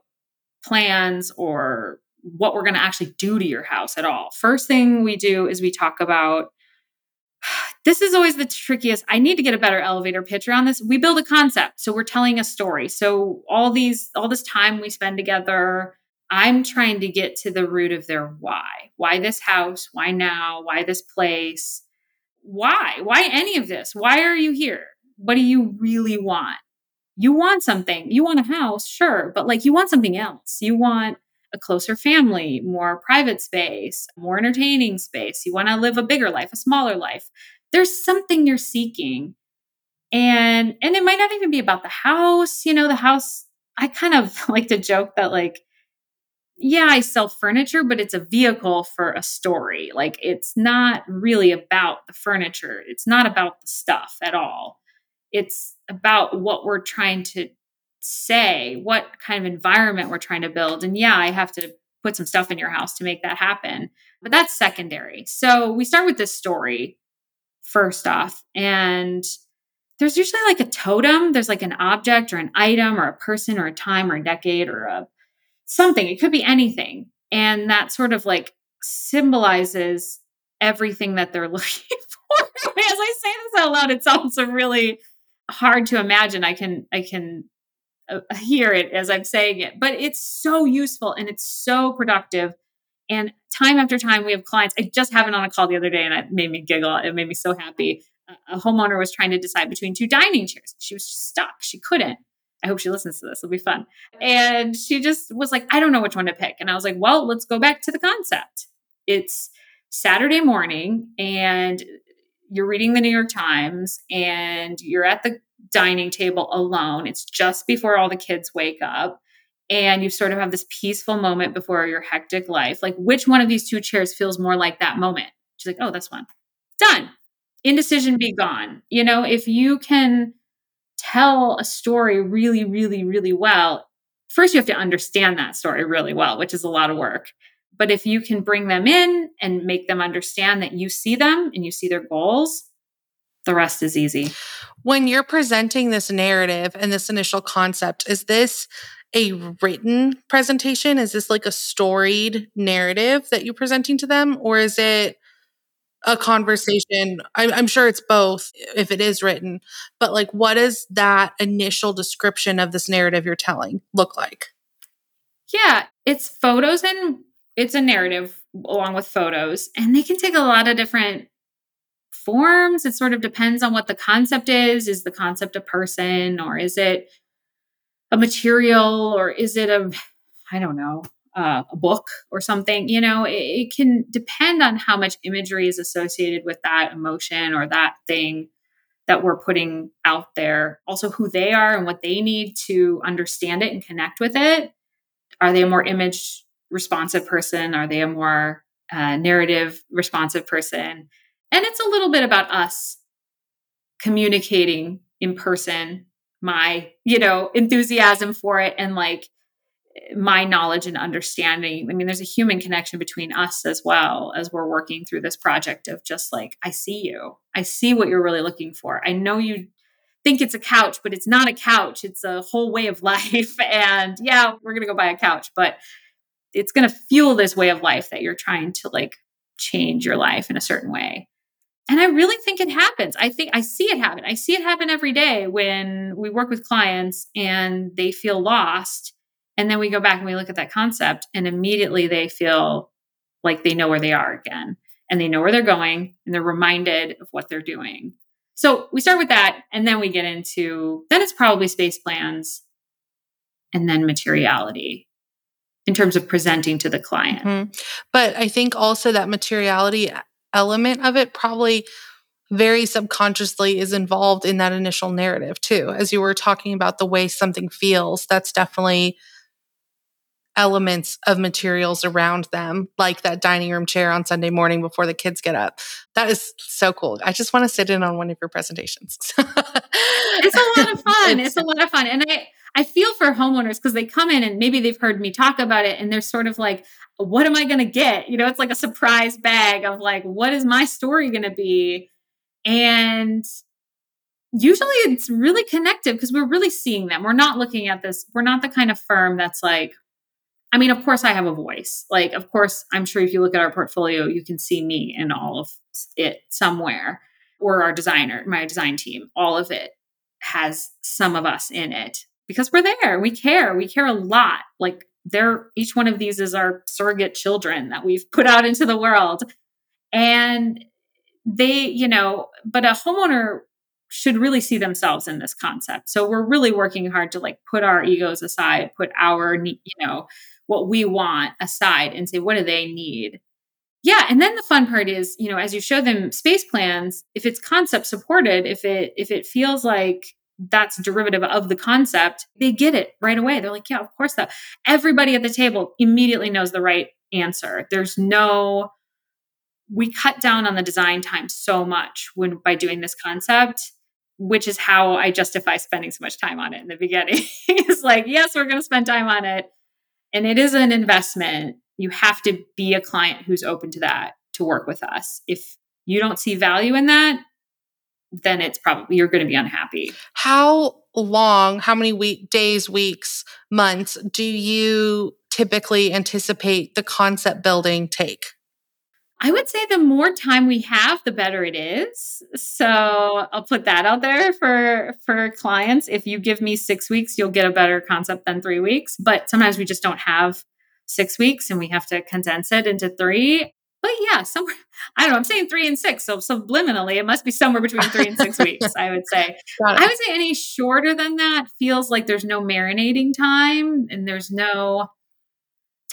plans or what we're going to actually do to your house at all. First thing we do is we talk about this is always the trickiest. I need to get a better elevator pitch around this. We build a concept. So we're telling a story. So all these all this time we spend together, I'm trying to get to the root of their why. Why this house? Why now? Why this place? Why? Why any of this? Why are you here? What do you really want? You want something. You want a house, sure, but like you want something else. You want a closer family, more private space, more entertaining space. You want to live a bigger life, a smaller life. There's something you're seeking. And and it might not even be about the house, you know, the house I kind of [laughs] like to joke that like yeah, I sell furniture, but it's a vehicle for a story. Like it's not really about the furniture. It's not about the stuff at all. It's about what we're trying to say, what kind of environment we're trying to build. And yeah, I have to put some stuff in your house to make that happen. But that's secondary. So we start with this story first off. And there's usually like a totem, there's like an object or an item or a person or a time or a decade or a something. It could be anything. And that sort of like symbolizes everything that they're [laughs] looking for. As I say this out loud, it sounds really hard to imagine. I can I can uh, hear it as I'm saying it, but it's so useful and it's so productive. And time after time, we have clients. I just had it on a call the other day and it made me giggle. It made me so happy. A homeowner was trying to decide between two dining chairs. She was stuck. She couldn't. I hope she listens to this. It'll be fun. And she just was like, I don't know which one to pick. And I was like, well, let's go back to the concept. It's Saturday morning and you're reading the New York Times and you're at the dining table alone. It's just before all the kids wake up. And you sort of have this peaceful moment before your hectic life. Like, which one of these two chairs feels more like that moment? She's like, oh, this one. Done. Indecision be gone. You know, if you can tell a story really, really, really well, first you have to understand that story really well, which is a lot of work. But if you can bring them in and make them understand that you see them and you see their goals, the rest is easy. When you're presenting this narrative and this initial concept, is this a written presentation? Is this like a storied narrative that you're presenting to them? Or is it a conversation? I'm, I'm sure it's both if it is written, but like, what does that initial description of this narrative you're telling look like? Yeah, it's photos and it's a narrative along with photos, and they can take a lot of different forms. It sort of depends on what the concept is. Is the concept a person or is it a material or is it a, I don't know, uh, a book or something? You know, it, it can depend on how much imagery is associated with that emotion or that thing that we're putting out there. Also, who they are and what they need to understand it and connect with it. Are they a more image responsive person? Are they a more uh, narrative responsive person? And it's a little bit about us communicating in person my, you know, enthusiasm for it and like my knowledge and understanding. I mean, there's a human connection between us as well as we're working through this project of just like, I see you. I see what you're really looking for. I know you think it's a couch, but it's not a couch. It's a whole way of [laughs] life. And yeah, we're going to go buy a couch, but it's going to fuel this way of life that you're trying to like change your life in a certain way. And I really think it happens. I think I see it happen. I see it happen every day when we work with clients and they feel lost. And then we go back and we look at that concept, and immediately they feel like they know where they are again and they know where they're going and they're reminded of what they're doing. So we start with that and then we get into then it's probably space plans and then materiality in terms of presenting to the client. Mm-hmm. But I think also that materiality element of it probably very subconsciously is involved in that initial narrative too. As you were talking about the way something feels, that's definitely elements of materials around them, like that dining room chair on Sunday morning before the kids get up. That is so cool. I just want to sit in on one of your presentations. [laughs] it's a lot of fun. It's, it's a lot of fun. And I I feel for homeowners because they come in and maybe they've heard me talk about it and they're sort of like, what am I going to get? You know, it's like a surprise bag of like, what is my story going to be? And usually it's really connective because we're really seeing them. We're not looking at this. We're not the kind of firm that's like, I mean, of course, I have a voice. Like, of course, I'm sure if you look at our portfolio, you can see me in all of it somewhere, or our designer, my design team. All of it has some of us in it because we're there. We care. We care a lot. Like, they're each one of these is our surrogate children that we've put out into the world. And they, you know, but a homeowner should really see themselves in this concept. So we're really working hard to like put our egos aside, put our, you know, what we want aside and say, what do they need? Yeah. And then the fun part is, you know, as you show them space plans, if it's concept supported, if it, if it feels like that's derivative of the concept, they get it right away. They're like, yeah, of course that everybody at the table immediately knows the right answer. There's no, we cut down on the design time so much when by doing this concept which is how I justify spending so much time on it in the beginning. [laughs] it's like, yes, we're going to spend time on it. And it is an investment. You have to be a client who's open to that to work with us. If you don't see value in that, then it's probably you're going to be unhappy. How long, how many week days, weeks, months do you typically anticipate the concept building take? I would say the more time we have, the better it is. So I'll put that out there for for clients. If you give me six weeks, you'll get a better concept than three weeks. But sometimes we just don't have six weeks, and we have to condense it into three. But yeah, somewhere [laughs] I don't know. I'm saying three and six, so subliminally, it must be somewhere between three and six weeks. I would say. [laughs] I would say any shorter than that feels like there's no marinating time, and there's no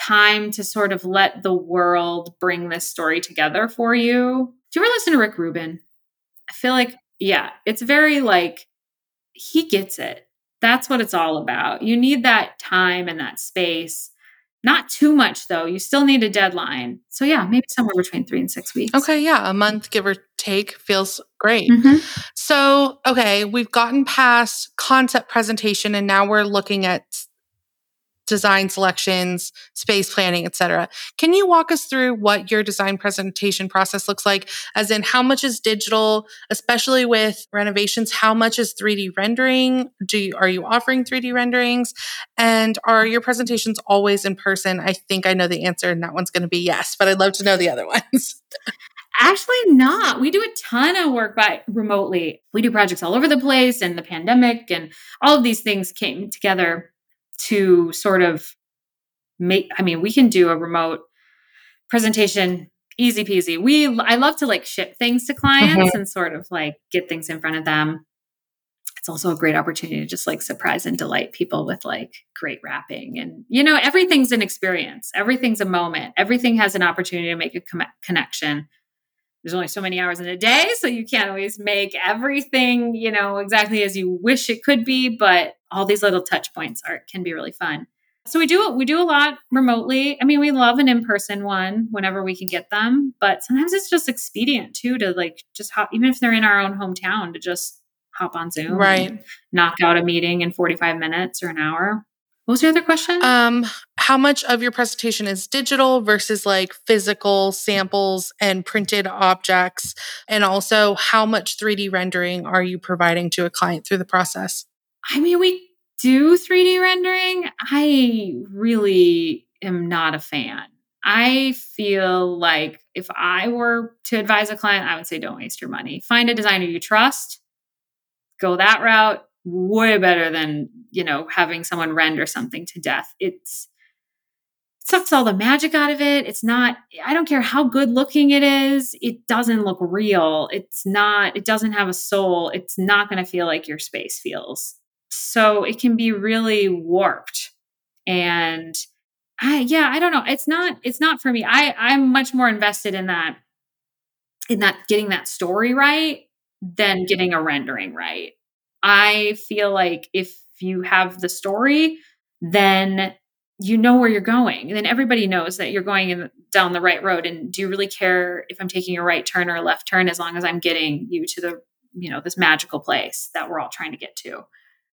time to sort of let the world bring this story together for you. Do you ever listen to Rick Rubin? I feel like, yeah, it's very like, he gets it. That's what it's all about. You need that time and that space. Not too much though. You still need a deadline. So yeah, maybe somewhere between three and six weeks. Okay, yeah, a month give or take feels great. Mm-hmm. So okay, we've gotten past concept presentation and now we're looking at design selections, space planning, etc. Can you walk us through what your design presentation process looks like as in how much is digital, especially with renovations, how much is 3D rendering? Do you, are you offering 3D renderings? And are your presentations always in person? I think I know the answer and that one's going to be yes, but I'd love to know the other [laughs] ones. Actually, not. We do a ton of work by remotely. We do projects all over the place, and the pandemic and all of these things came together to sort of make i mean we can do a remote presentation easy peasy. We i love to like ship things to clients mm-hmm. and sort of like get things in front of them. It's also a great opportunity to just like surprise and delight people with like great wrapping and you know everything's an experience. Everything's a moment. Everything has an opportunity to make a com- connection there's only so many hours in a day so you can't always make everything you know exactly as you wish it could be but all these little touch points are can be really fun. So we do we do a lot remotely. I mean we love an in-person one whenever we can get them but sometimes it's just expedient too to like just hop even if they're in our own hometown to just hop on zoom right. knock out a meeting in 45 minutes or an hour what was your other question? Um, how much of your presentation is digital versus like physical samples and printed objects? And also, how much 3D rendering are you providing to a client through the process? I mean, we do 3D rendering. I really am not a fan. I feel like if I were to advise a client, I would say don't waste your money. Find a designer you trust, go that route way better than you know having someone render something to death. It's it sucks all the magic out of it. It's not i don't care how good looking it is it doesn't look real. It's not it doesn't have a soul. It's not going to feel like your space feels. So it can be really warped. And i yeah i don't know. It's not it's not for me. I i'm much more invested in that in that getting that story right than getting a rendering right I feel like if you have the story, then you know where you're going. And then everybody knows that you're going in, down the right road. And do you really care if I'm taking a right turn or a left turn as long as I'm getting you to the, you know, this magical place that we're all trying to get to?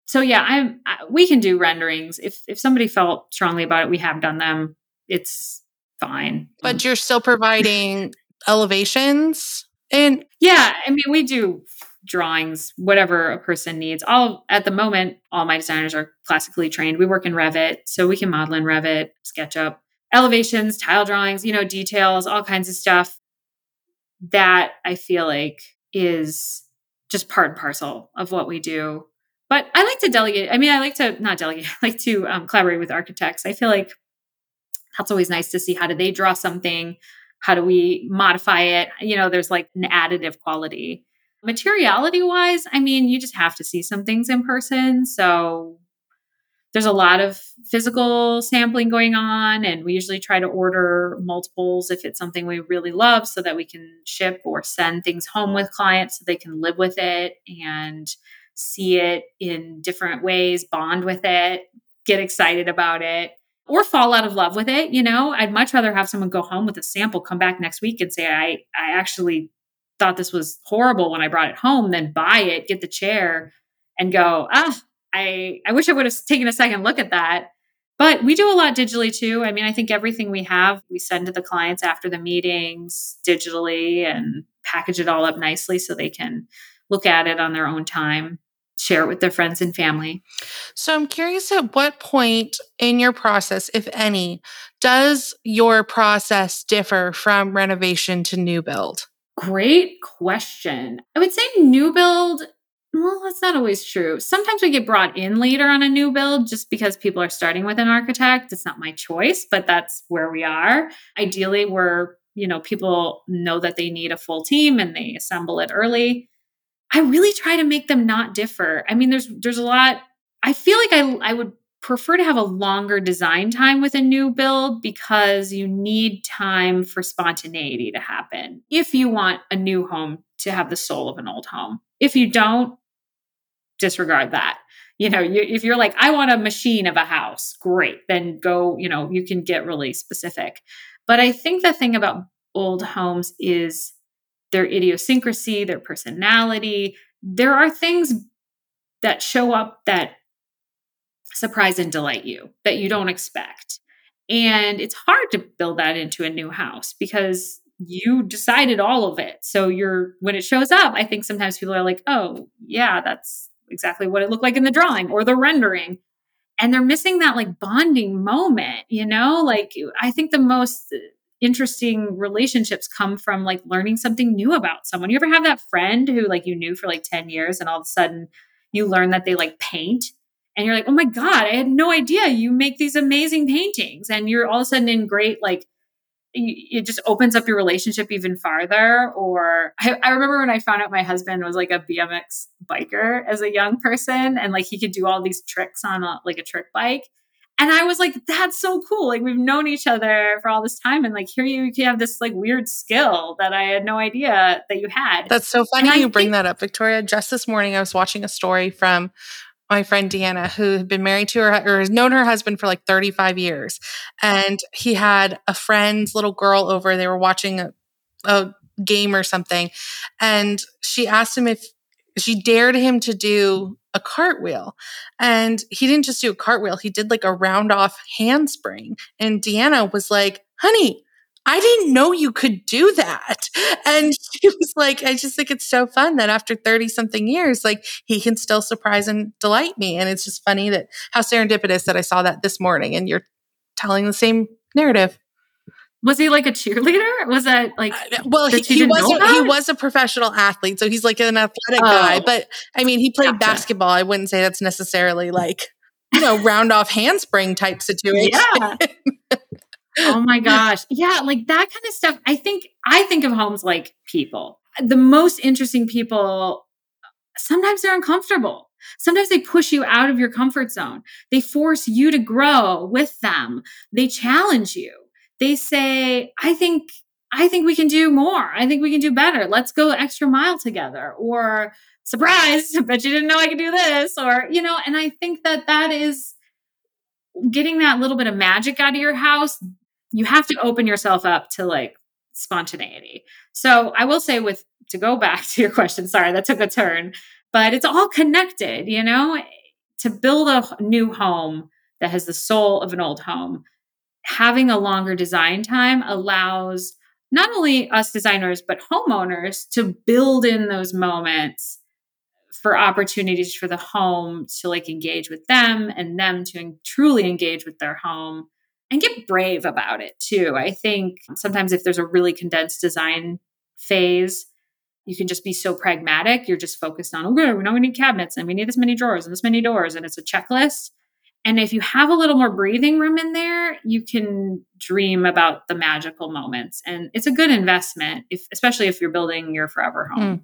So yeah, I'm I, we can do renderings. If if somebody felt strongly about it, we have done them. It's fine. But you're still providing elevations and yeah, I mean we do drawings, whatever a person needs. All at the moment, all my designers are classically trained. We work in Revit, so we can model in Revit, SketchUp, elevations, tile drawings, you know, details, all kinds of stuff that I feel like is just part and parcel of what we do. But I like to delegate. I mean, I like to not delegate, [laughs] I like to um, collaborate with architects. I feel like that's always nice to see how do they draw something? How do we modify it? You know, there's like an additive quality. Materiality wise, I mean, you just have to see some things in person. So there's a lot of physical sampling going on and we usually try to order multiples if it's something we really love so that we can ship or send things home with clients so they can live with it and see it in different ways bond with it get excited about it or fall out of love with it you know i'd much rather have someone go home with a sample come back next week and say i i actually thought this was horrible when i brought it home then buy it get the chair and go ah I I wish I would have taken a second look at that. But we do a lot digitally too. I mean, I think everything we have, we send to the clients after the meetings digitally and package it all up nicely so they can look at it on their own time, share it with their friends and family. So I'm curious at what point in your process, if any, does your process differ from renovation to new build? Great question. I would say new build well, that's not always true. Sometimes we get brought in later on a new build just because people are starting with an architect. It's not my choice, but that's where we are. Ideally, we're, you know, people know that they need a full team and they assemble it early. I really try to make them not differ. I mean, there's there's a lot I feel like I I would prefer to have a longer design time with a new build because you need time for spontaneity to happen if you want a new home to have the soul of an old home. If you don't, disregard that. You know, you, if you're like, I want a machine of a house, great, then go, you know, you can get really specific. But I think the thing about old homes is their idiosyncrasy, their personality. There are things that show up that surprise and delight you that you don't expect. And it's hard to build that into a new house because you decided all of it. So you're when it shows up, I think sometimes people are like, "Oh, yeah, that's exactly what it looked like in the drawing or the rendering." And they're missing that like bonding moment, you know? Like I think the most interesting relationships come from like learning something new about someone. You ever have that friend who like you knew for like 10 years and all of a sudden you learn that they like paint and you're like, "Oh my god, I had no idea you make these amazing paintings." And you're all of a sudden in great like it just opens up your relationship even farther. Or I, I, remember when I found out my husband was like a BMX biker as a young person, and like he could do all these tricks on a, like a trick bike. And I was like, that's so cool. Like we've known each other for all this time, and like here you, you have this like weird skill that I had no idea that you had. That's so funny you bring that up, Victoria. Just this morning, I was watching a story from my friend Deanna, who had been married to her or has known her husband for like 35 years. And he had a friend's little girl over. They were watching a, a game or something. And she asked him if she dared him to do a cartwheel. And he didn't just do a cartwheel, he did like a round off handspring. And Deanna was like, honey, I didn't know you could do that. And [laughs] she was like, I just think it's so fun that after 30 something years, like he can still surprise and delight me. And it's just funny that how serendipitous that I saw that this morning and you're telling the same narrative. Was he like a cheerleader? Was that like uh, well he, he was a, he was a professional athlete, so he's like an athletic oh. guy. But I mean, he played gotcha. basketball. I wouldn't say that's necessarily like you know round off handspring type situation. Yeah. [laughs] oh my [laughs] gosh. Yeah, like that kind of stuff. I think I think of homes like people. The most interesting people sometimes they're uncomfortable. Sometimes they push you out of your comfort zone. They force you to grow with them. They challenge you. They say, "I think I think we can do more. I think we can do better. Let's go extra mile together." Or surprise, [laughs] but you didn't know I could do this or you know, and I think that that is getting that little bit of magic out of your house you have to open yourself up to like spontaneity. So I will say with to go back [laughs] to your question, sorry, that took a turn, but it's all connected, you know, to build a new home that has the soul of an old home. Having a longer design time allows not only us designers but homeowners to build in those moments for opportunities for the home to like engage with them and them to truly engage with their home and get brave about it too. I think sometimes if there's a really condensed design phase, you can just be so pragmatic. You're just focused on, okay, we know we need cabinets and we need this many drawers and this many doors, and it's a checklist. And if you have a little more breathing room in there, you can dream about the magical moments. And it's a good investment, if especially if you're building your forever home. Mm.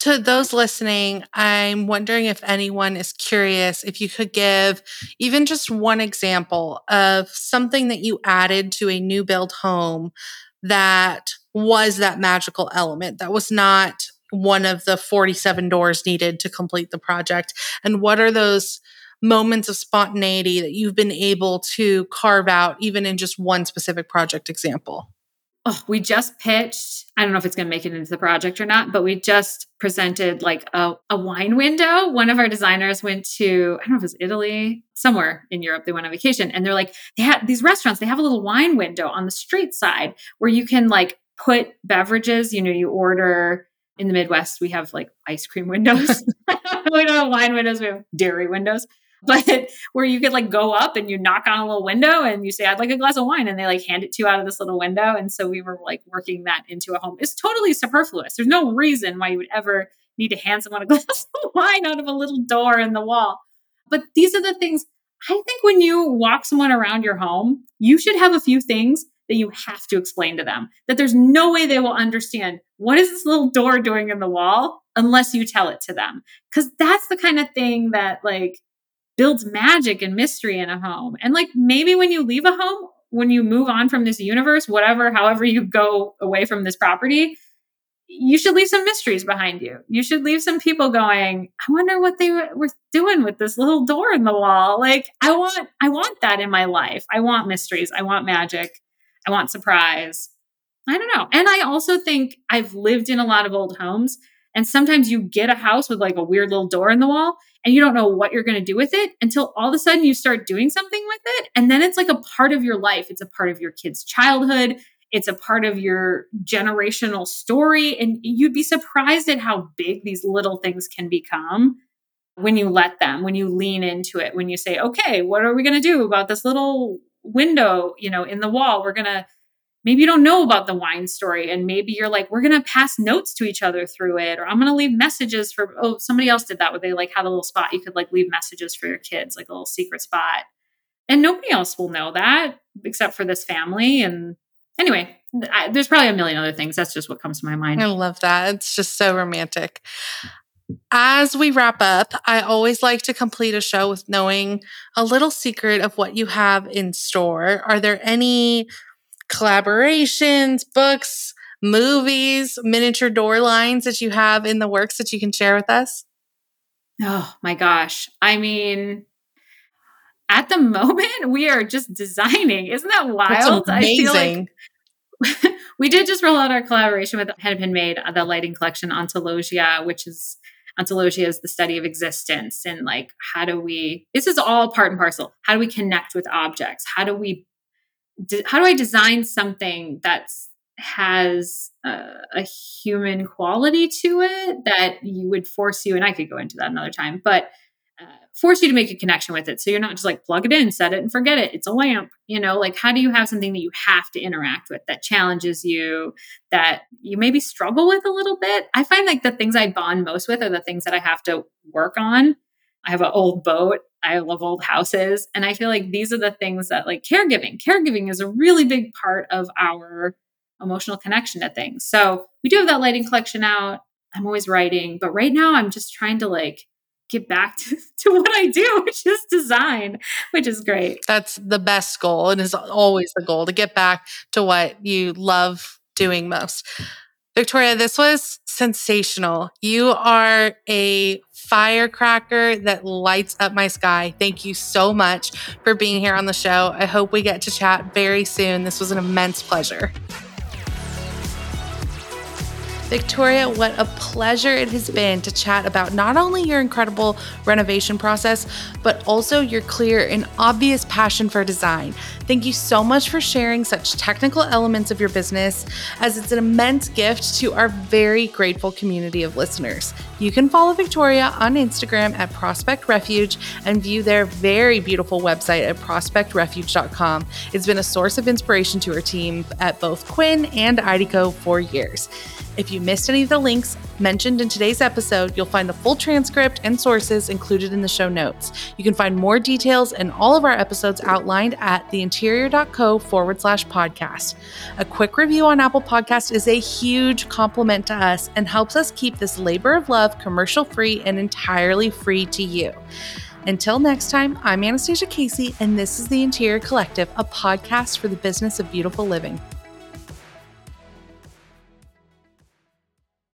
To those listening, I'm wondering if anyone is curious if you could give even just one example of something that you added to a new build home that was that magical element that was not one of the 47 doors needed to complete the project. And what are those moments of spontaneity that you've been able to carve out, even in just one specific project example? Oh, we just pitched. I don't know if it's going to make it into the project or not, but we just presented like a, a wine window. One of our designers went to, I don't know if it was Italy, somewhere in Europe. They went on vacation and they're like, they have these restaurants, they have a little wine window on the street side where you can like put beverages, you know, you order in the Midwest, we have like ice cream windows. [laughs] we don't have wine windows, we have dairy windows. [laughs] but where you could like go up and you knock on a little window and you say, I'd like a glass of wine. And they like hand it to you out of this little window. And so we were like working that into a home. It's totally superfluous. There's no reason why you would ever need to hand someone a [laughs] glass of wine out of a little door in the wall. But these are the things I think when you walk someone around your home, you should have a few things that you have to explain to them that there's no way they will understand what is this little door doing in the wall unless you tell it to them. Cause that's the kind of thing that like builds magic and mystery in a home. And like maybe when you leave a home, when you move on from this universe, whatever, however you go away from this property, you should leave some mysteries behind you. You should leave some people going, I wonder what they were doing with this little door in the wall. Like I want I want that in my life. I want mysteries. I want magic. I want surprise. I don't know. And I also think I've lived in a lot of old homes and sometimes you get a house with like a weird little door in the wall and you don't know what you're going to do with it until all of a sudden you start doing something with it. And then it's like a part of your life. It's a part of your kid's childhood. It's a part of your generational story. And you'd be surprised at how big these little things can become when you let them, when you lean into it, when you say, okay, what are we going to do about this little window, you know, in the wall? We're going to maybe you don't know about the wine story and maybe you're like we're going to pass notes to each other through it or i'm going to leave messages for oh somebody else did that where they like had a little spot you could like leave messages for your kids like a little secret spot. And nobody else will know that except for this family and anyway I, there's probably a million other things. That's just what comes to my mind. I love that. It's just so romantic. As we wrap up, I always like to complete a show with knowing a little secret of what you have in store. Are there any collaborations, books, movies, miniature door lines that you have in the works that you can share with us? Oh my gosh. I mean, at the moment, we are just designing. Isn't that wild? That's amazing. Like [laughs] we did just roll out our collaboration with Hennepin Made, uh, the lighting collection Ontologia, which is ontologia is the study of existence and like how do we this is all part and parcel how do we connect with objects how do we how do I design something that's has a, a, human quality to it that you would force you, and I could go into that another time, but uh, force you to make a connection with it. So you're not just like plug it in, set it, and forget it. It's a lamp, you know. Like, how do you have something that you have to interact with that challenges you, that you maybe struggle with a little bit? I find like the things I bond most with are the things that I have to work on. I have an old boat I love old houses. And I feel like these are the things that, like caregiving, caregiving is a really big part of our emotional connection to things. So we do have that lighting collection out. I'm always writing, but right now I'm just trying to like get back [laughs] to, to what I do, which is design, which is great. That's the best goal and is always the goal to get back to what you love doing most. Victoria, this was sensational. You are a firecracker that lights up my sky. Thank you so much for being here on the show. I hope we get to chat very soon. This was an immense pleasure. Victoria, what a pleasure it has been to chat about not only your incredible renovation process, but also your clear and obvious passion for design. Thank you so much for sharing such technical elements of your business, as it's an immense gift to our very grateful community of listeners. You can follow Victoria on Instagram at Prospect Refuge and view their very beautiful website at prospectrefuge.com. It's been a source of inspiration to her team at both Kwin and IDCO for years. If you missed any of the links mentioned in today's episode, you'll find the full transcript and sources included in the show notes. You can find more details and all of our episodes outlined at theinterior.co forward slash podcast. A quick review on Apple Podcast is a huge compliment to us and helps us keep this labor of love commercial free and entirely free to you. Until next time, I'm Anastasia Casey, and this is The Interior Collective, a podcast for the business of beautiful living.